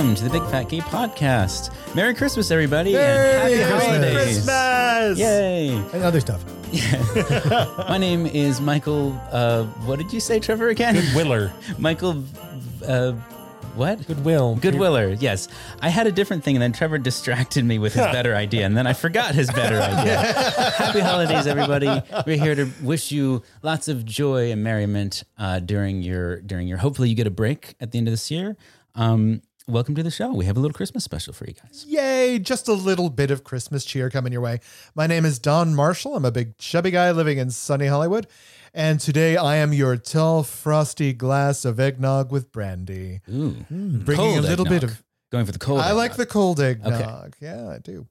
Welcome to the Big Fat Gay Podcast. Merry Christmas, everybody, Merry and happy holidays! Christmas! Yay! And other stuff. My name is Michael. Uh, what did you say, Trevor? Again, Willer. Michael. Uh, what? Goodwill. Goodwiller. Yes, I had a different thing, and then Trevor distracted me with his better idea, and then I forgot his better idea. Happy holidays, everybody! We're here to wish you lots of joy and merriment uh, during your during your. Hopefully, you get a break at the end of this year. Um, welcome to the show. We have a little Christmas special for you guys. Yay, just a little bit of Christmas cheer coming your way. My name is Don Marshall. I'm a big chubby guy living in sunny Hollywood. And today I am your tall, frosty glass of eggnog with brandy. Ooh, hmm, Bringing Cold a little bit eggnog. of. going for the cold. I like the cold eggnog. Yeah, I do.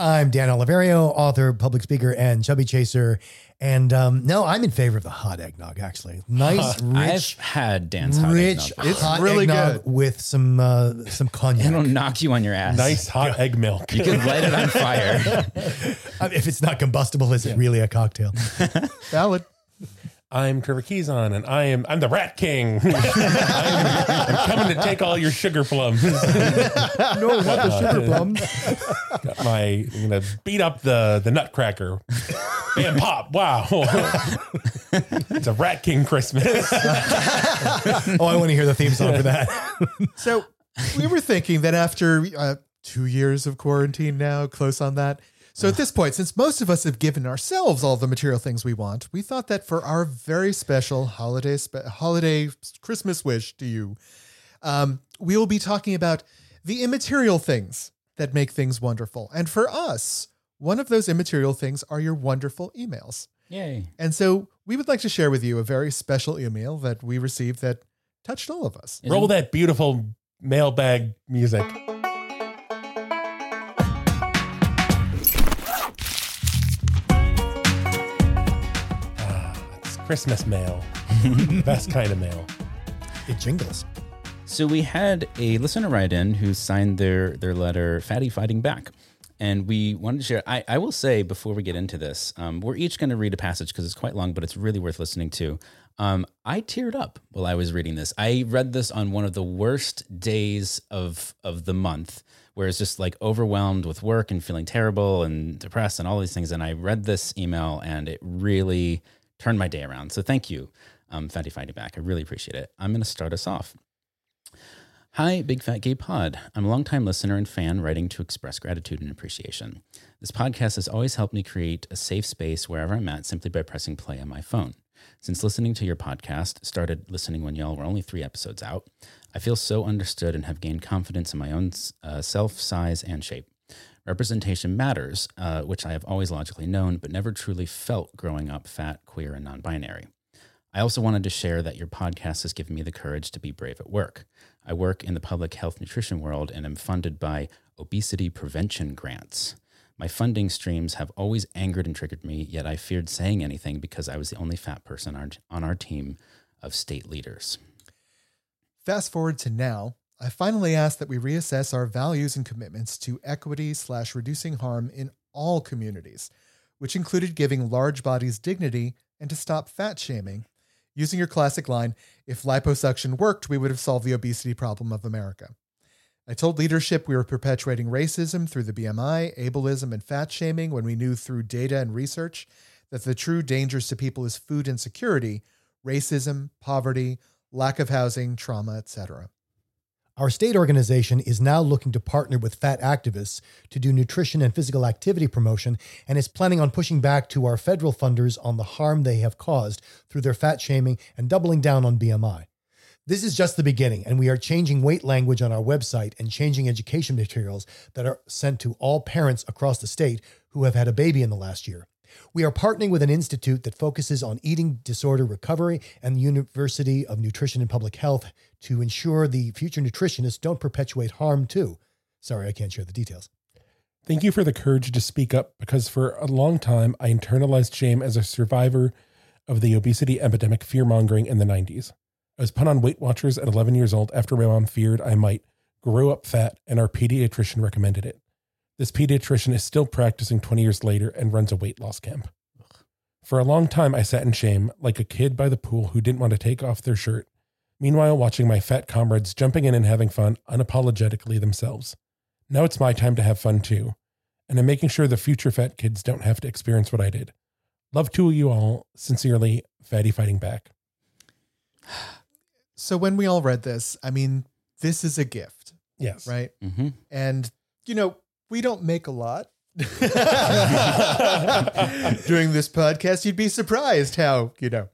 I'm Dan Oliverio, author, public speaker, and chubby chaser. And um, no, I'm in favor of the hot eggnog, actually. Nice, rich. I've rich, had Dan's hot rich, eggnog. It's hot really eggnog good. with some uh, some cognac. It'll knock you on your ass. Nice hot egg milk. You can light it on fire. If it's not combustible, is it really a cocktail? Valid. I'm Trevor Keyson, and I am I'm the Rat King. I'm, I'm coming to take all your sugar plums. no, not the sugar plums. Got my I'm gonna beat up the the Nutcracker. Bam pop! Wow, it's a Rat King Christmas. Oh, I want to hear the theme song for that. So we were thinking that after uh, two years of quarantine now, close on that. So at this point, since most of us have given ourselves all the material things we want, we thought that for our very special holiday spe- holiday Christmas wish to you, um, we will be talking about the immaterial things that make things wonderful. And for us, one of those immaterial things are your wonderful emails. Yay. And so we would like to share with you a very special email that we received that touched all of us. Roll that beautiful mailbag music. Christmas mail. Best kind of mail. It jingles. So we had a listener write in who signed their their letter "Fatty Fighting Back," and we wanted to share. I, I will say before we get into this, um, we're each going to read a passage because it's quite long, but it's really worth listening to. Um, I teared up while I was reading this. I read this on one of the worst days of of the month, where it's just like overwhelmed with work and feeling terrible and depressed and all these things. And I read this email, and it really turned my day around. So thank you, um, Fatty Fighting Back. I really appreciate it. I'm going to start us off. Hi, Big Fat Gay Pod. I'm a longtime listener and fan writing to express gratitude and appreciation. This podcast has always helped me create a safe space wherever I'm at simply by pressing play on my phone. Since listening to your podcast, started listening when y'all were only three episodes out, I feel so understood and have gained confidence in my own uh, self, size, and shape. Representation matters, uh, which I have always logically known, but never truly felt growing up fat, queer, and non binary. I also wanted to share that your podcast has given me the courage to be brave at work. I work in the public health nutrition world and am funded by obesity prevention grants. My funding streams have always angered and triggered me, yet I feared saying anything because I was the only fat person on our, on our team of state leaders. Fast forward to now, I finally asked that we reassess our values and commitments to equity slash reducing harm in all communities, which included giving large bodies dignity and to stop fat shaming. Using your classic line, if liposuction worked, we would have solved the obesity problem of America. I told leadership we were perpetuating racism through the BMI, ableism, and fat shaming when we knew through data and research that the true dangers to people is food insecurity, racism, poverty, lack of housing, trauma, etc. Our state organization is now looking to partner with fat activists to do nutrition and physical activity promotion and is planning on pushing back to our federal funders on the harm they have caused through their fat shaming and doubling down on BMI. This is just the beginning, and we are changing weight language on our website and changing education materials that are sent to all parents across the state who have had a baby in the last year. We are partnering with an institute that focuses on eating disorder recovery and the University of Nutrition and Public Health to ensure the future nutritionists don't perpetuate harm too. Sorry, I can't share the details. Thank you for the courage to speak up because for a long time I internalized shame as a survivor of the obesity epidemic fear mongering in the 90s. I was put on Weight Watchers at 11 years old after my mom feared I might grow up fat, and our pediatrician recommended it. This pediatrician is still practicing 20 years later and runs a weight loss camp. For a long time, I sat in shame, like a kid by the pool who didn't want to take off their shirt Meanwhile, watching my fat comrades jumping in and having fun unapologetically themselves. Now it's my time to have fun too. And I'm making sure the future fat kids don't have to experience what I did. Love to you all. Sincerely, Fatty Fighting Back. So when we all read this, I mean, this is a gift, Yes. right? Mm-hmm. And, you know, we don't make a lot. During this podcast, you'd be surprised how, you know,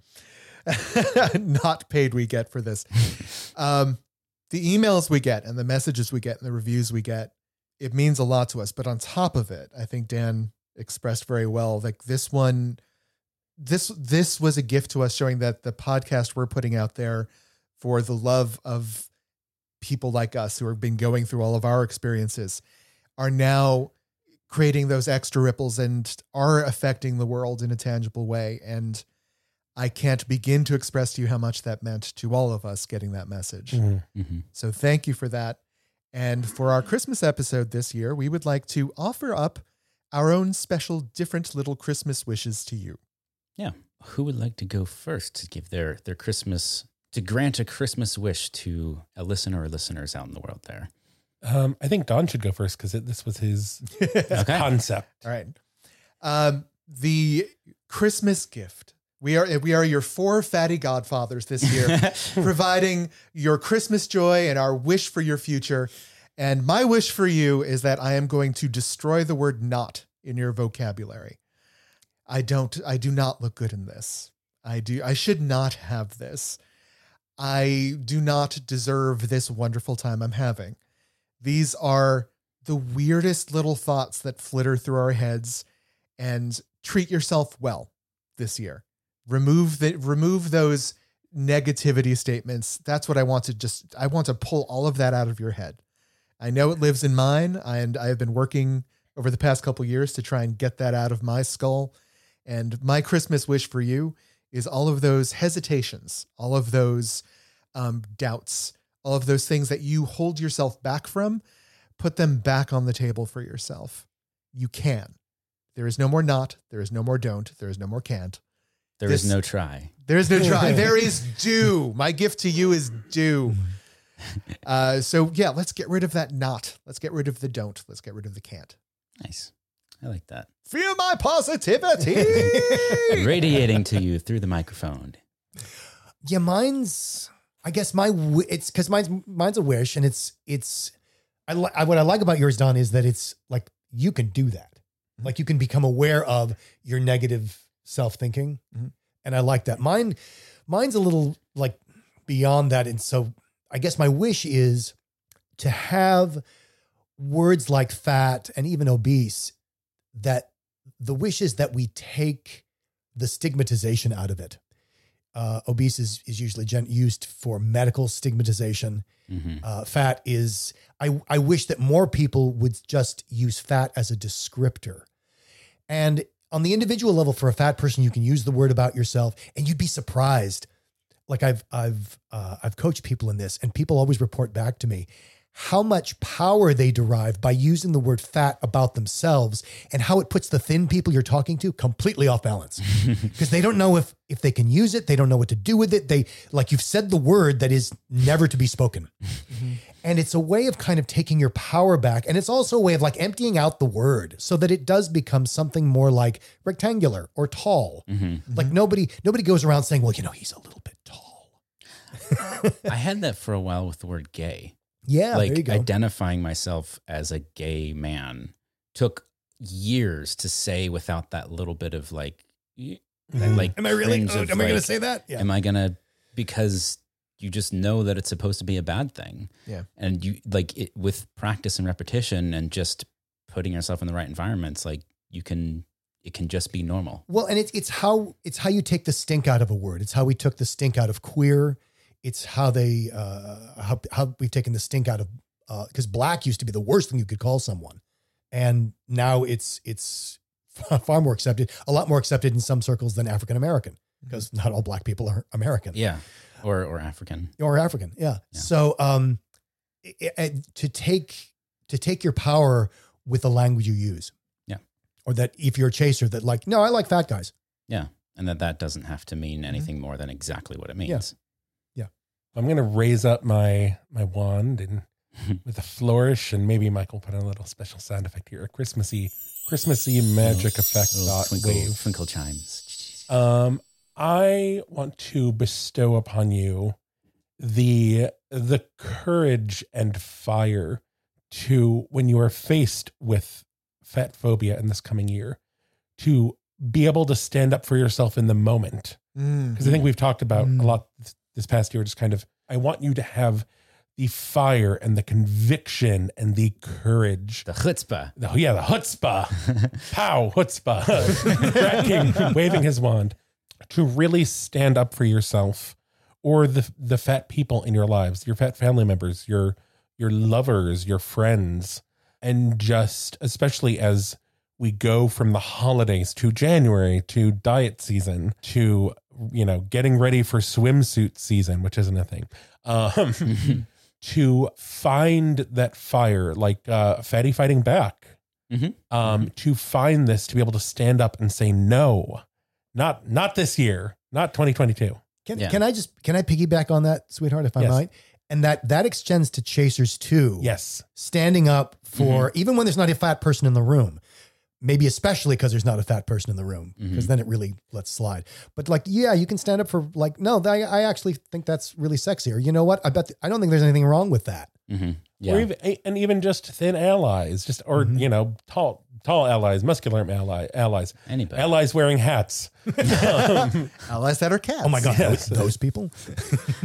not paid we get for this. Um, the emails we get and the messages we get and the reviews we get, it means a lot to us. But on top of it, I think Dan expressed very well like this one this this was a gift to us showing that the podcast we're putting out there for the love of people like us who have been going through all of our experiences are now creating those extra ripples and are affecting the world in a tangible way and I can't begin to express to you how much that meant to all of us getting that message. Mhm. Mm-hmm. So thank you for that. And for our Christmas episode this year, we would like to offer up our own special different little Christmas wishes to you. Yeah. Who would like to go first to give their their Christmas to grant a Christmas wish to a listener or listeners out in the world there? Um, I think Don should go first because this was his Okay. concept. All right. Um, the Christmas gift. We are we are your four fatty godfathers this year, providing your Christmas joy and our wish for your future. And my wish for you is that I am going to destroy the word not in your vocabulary. I don't I do not look good in this. I do I should not have this. I do not deserve this wonderful time I'm having. These are the weirdest little thoughts that flitter through our heads and treat yourself well this year. Remove the remove those negativity statements. That's what I want to just I want to pull all of that out of your head. I know it lives in mine and I have been working over the past couple years to try and get that out of my skull. And my Christmas wish for you is all of those hesitations, all of those um, doubts, all of those things that you hold yourself back from, put them back on the table for yourself. You can. There is no more not. There is no more don't. There is no more can't. There is This- no try. There is no try. there is due. My gift to you is due. Uh, so yeah, let's get rid of that not. Let's get rid of the don't. Let's get rid of the can't. Nice. I like that. Feel my positivity. Radiating to you through the microphone. Yeah, mine's. I guess my it's because mine's mine's a wish, and it's it's. I, li- I what I like about yours, Don, is that it's like you can do that. Like you can become aware of your negative self thinking, Mhm. and I like that. Mine, mine's a little like beyond that, and so I guess my wish is to have words like fat and even obese. That the wish is that we take the stigmatization out of it uh, obese is, is usually gen- used for medical stigmatization. hmm Uh, fat is, I, I wish that more people would just use fat as a descriptor. And on the individual level, for a fat person, you can use the word about yourself and you'd be surprised. Like I've, I've, uh, I've coached people in this and people always report back to me how much power they derive by using the word fat about themselves and how it puts the thin people you're talking to completely off balance. Because they don't know if if they can use it they don't know what to do with it. They like you've said the word that is never to be spoken. And it's a way of kind of taking your power back and it's also a way of like emptying out the word so that it does become something more like rectangular or tall. Hmm like nobody nobody goes around saying well you know he's a little bit tall. I had that for a while with the word gay. Yeah there you like go identifying myself as a gay man took years to say without that little bit of like, y- that, Mhm. like am i really cringe oh, of, am i going to say that yeah Am I gonna because you just know that it's supposed to be a bad thing. Yeah. And you like it with practice and repetition and just putting yourself in the right environments, like you can it can just be normal. Well, and it's it's how it's how you take the stink out of a word. It's how we took the stink out of queer. It's how they uh, how how we've taken the stink out of because black used to be the worst thing you could call someone, and now it's it's far more accepted, a lot more accepted in some circles than African American because not all black people are American Yeah. Or or African. or African. Yeah. Yeah. So um, i- i- to take to take your power with the language you use. Yeah. Or that if you're a chaser, that like no, I like fat guys. Yeah. And that that doesn't have to mean anything more than exactly what it means. Yeah. I'm gonna raise up my my wand and with a flourish, and maybe Michael put in a little special sound effect here, a Christmassy Christmassy magic effect Little dot twinkle, wave. twinkle chimes. Um, I want to bestow upon you the the courage and fire to when you are faced with fat phobia in this coming year to be able to stand up for yourself in the moment Mm. because I think we've talked about Mm. a lot this- past year. Just kind of, I want you to have the fire and the conviction and the courage. The chutzpah. The, yeah, the chutzpah, pow, chutzpah. King waving his wand to really stand up for yourself or the the fat people in your lives, your fat family members, your your lovers, your friends, and just especially as we go from the holidays to January to diet season to you know getting ready for swimsuit season, which isn't a thing. Um, to find that fire, like uh, Fatty fighting back, Mhm. um, to find this to be able to stand up and say no, not not this year, not 2022. Can, Yeah. can I just can I piggyback on that, sweetheart, if I Yes. might? And that that extends to chasers too. Yes, standing up for even when there's not a fat person in the room. Maybe especially because there's not a fat person in the room, because then it really lets slide. But like, yeah, you can stand up for like, no, I, I actually think that's really sexy. Or you know what? I bet I don't think there's anything wrong with that. hmm or Yeah. even and even just thin allies, just or you know tall tall allies, muscular ally allies, Anybody. allies wearing hats. Um, Allies that are cats. Oh my god, Yes. those, those people.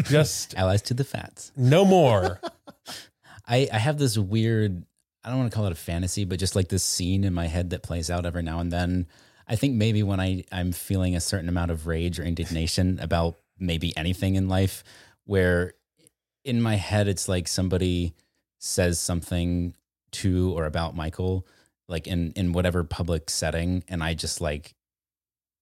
just Allies to the fats. no more. I, I have this weird, I don't want to call it a fantasy, but just like this scene in my head that plays out every now and then. I think maybe when I, I'm feeling a certain amount of rage or indignation about maybe anything in life, where in my head it's like somebody says something to or about Michael, like in, in whatever public setting, and I just like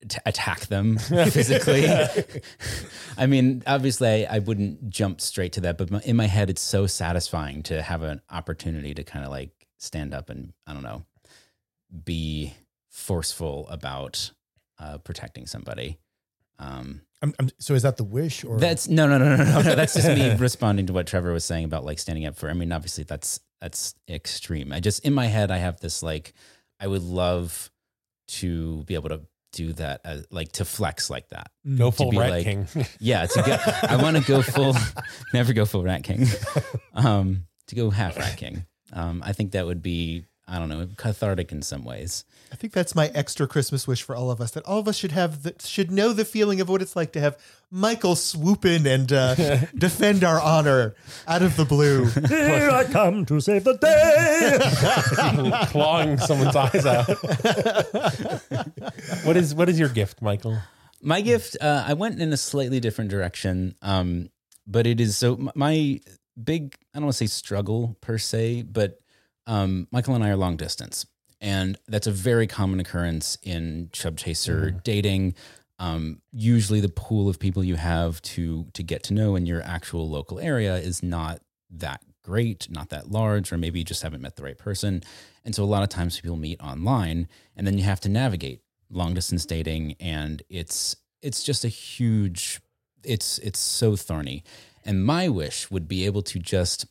t- attack them physically. I mean, obviously, I, wouldn't jump straight to that, but my- in my head, it's so satisfying to have an opportunity to kind of like stand up and I don't know, be forceful about uh, protecting somebody. Um, I'm, I'm, so is that the wish or that's no, no, no, no, no, no. That's just me responding to what Trevor was saying about like standing up for. I mean, obviously, that's that's extreme. I just in my head, I have this like, I would love to be able to do that, uh, like to flex like that. Go full rat like- king. Yeah, to go. I want to go full. never go full Rat King. Um, to go half Rat King. Um, I think that would be I don't know cathartic in some ways. I think that's my extra Christmas wish for all of us. That all of us should have the, should know the feeling of what it's like to have Michael swoop in and uh, defend our honor out of the blue. Here I come to save the day. clawing someone's eyes out. what is what is your gift, Michael? My gift, uh, I went in a slightly different direction, um, but it is so my big. I don't want to say struggle per se, but um, Michael and I are long distance, and that's a very common occurrence in chub chaser dating. Um, usually, the pool of people you have to to get to know in your actual local area is not that great, not that large, or maybe you just haven't met the right person. And so, a lot of times, people meet online, and then you have to navigate long distance dating, and it's it's just a huge. It's it's so thorny, and my wish would be able to just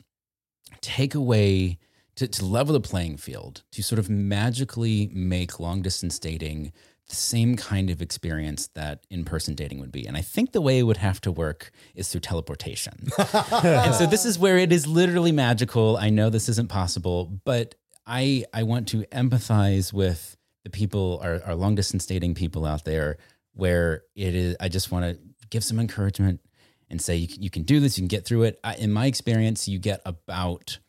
take away to, to level the playing field to sort of magically make long distance dating the same kind of experience that in person dating would be. And I think the way it would have to work is through teleportation. and so this is where it is literally magical. I know this isn't possible, but I I want to empathize with the people, our, our long distance dating people out there, where it is. I just want to give some encouragement and say you can, you can do this. You can get through it. I, in my experience, you get about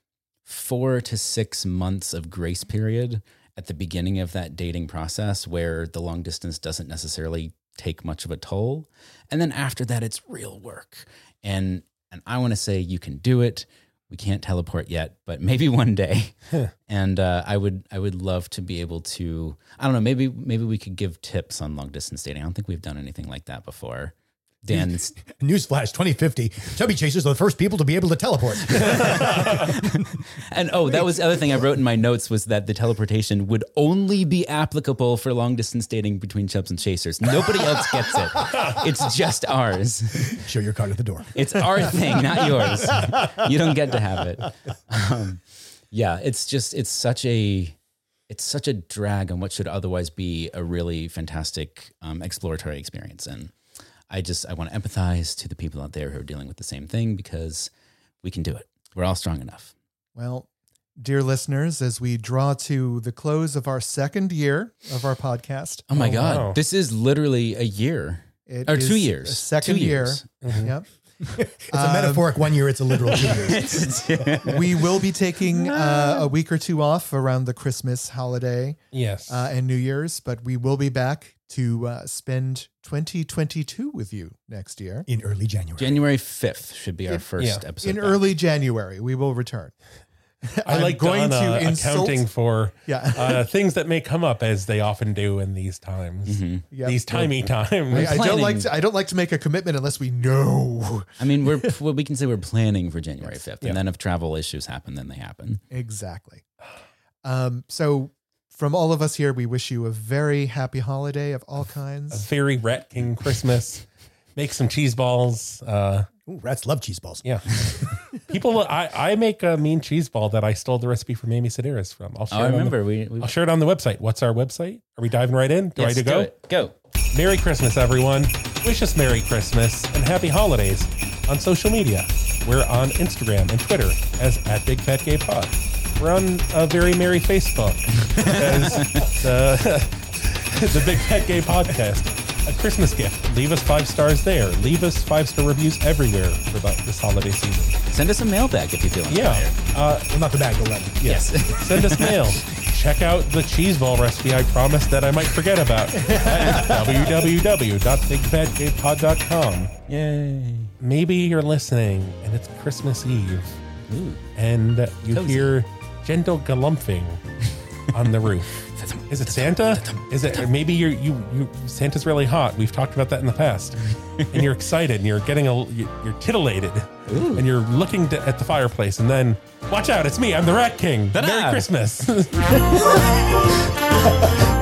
four to six months of grace period at the beginning of that dating process where the long distance doesn't necessarily take much of a toll. And then after that it's real work. And and i want to say you can do it. We can't teleport yet but maybe one day. And uh, i would i would love to be able to i don't know maybe maybe we could give tips on long distance dating. I don't think we've done anything like that before Dan's Newsflash 2050. Chubby chasers are the first people to be able to teleport. And oh, that was the other thing I wrote in my notes was that the teleportation would only be applicable for long distance dating between chubs and chasers. Nobody else gets it. It's just ours. Show your card at the door. It's our thing, not yours. You don't get to have it. Um, yeah, it's just it's such a it's such a drag on what should otherwise be a really fantastic um, exploratory experience. And I just I want to empathize to the people out there who are dealing with the same thing because we can do it. We're all strong enough. Well, dear listeners, as we draw to the close of our second year of our podcast, Oh my Oh, God. wow. This is literally a year it or is two years. a second Two year. years. Yep. It's a metaphoric one year, it's a literal two years. we will be taking uh, a week or two off around the Christmas holiday Yes. uh, and New Year's, but we will be back to uh, spend 2022 with you next year. In early January. January 5th should be our first yeah. episode. In back. early January, we will return. I like going Donna to insult- accounting for Yeah. uh, things that may come up as they often do in these times, Yep. these timey times. I, I don't like to, I don't like to make a commitment unless we know I mean, we're well, we can say we're planning for January 5th. Yeah. And then if travel issues happen, then they happen. exactly. Um, so, from all of us here, we wish you a very happy holiday of all kinds. a kinds. very Rat King Christmas. Make some cheese balls. Uh, Ooh, rats love cheese balls. yeah. People, I, I make a mean cheese ball that I stole the recipe from Amy Sedaris from. I'll share Oh, I it on the- remember. We, we I'll share it on the website. What's our website? Are we diving right in? yes, Ready to do go? it. Go. Merry Christmas, everyone. Wish us Merry Christmas and Happy Holidays on social media. We're on Instagram and Twitter as at Big Fat Gay Pod. We're on a very merry Facebook as the, the Big Fat Gay Podcast. A Christmas gift. Leave us five stars there. Leave us five star reviews everywhere for the, this holiday season. Send us a mailbag if you feel like it. Yeah. Uh, Well, not the bag, the letter. Yes. send us mail. Check out the cheese ball recipe I promised that I might forget about at www.bigfatgaypod.com. Yay. Maybe you're listening and it's Christmas Eve Ooh. and you Cozy. hear gentle galumphing on the roof. Is it Santa? Is it or maybe you're you you Santa's really hot. We've talked about that in the past. and you're excited and you're getting a you're titillated. And you're looking to, at the fireplace and then watch out, it's me. I'm the Rat King. Ta-da! Merry Christmas.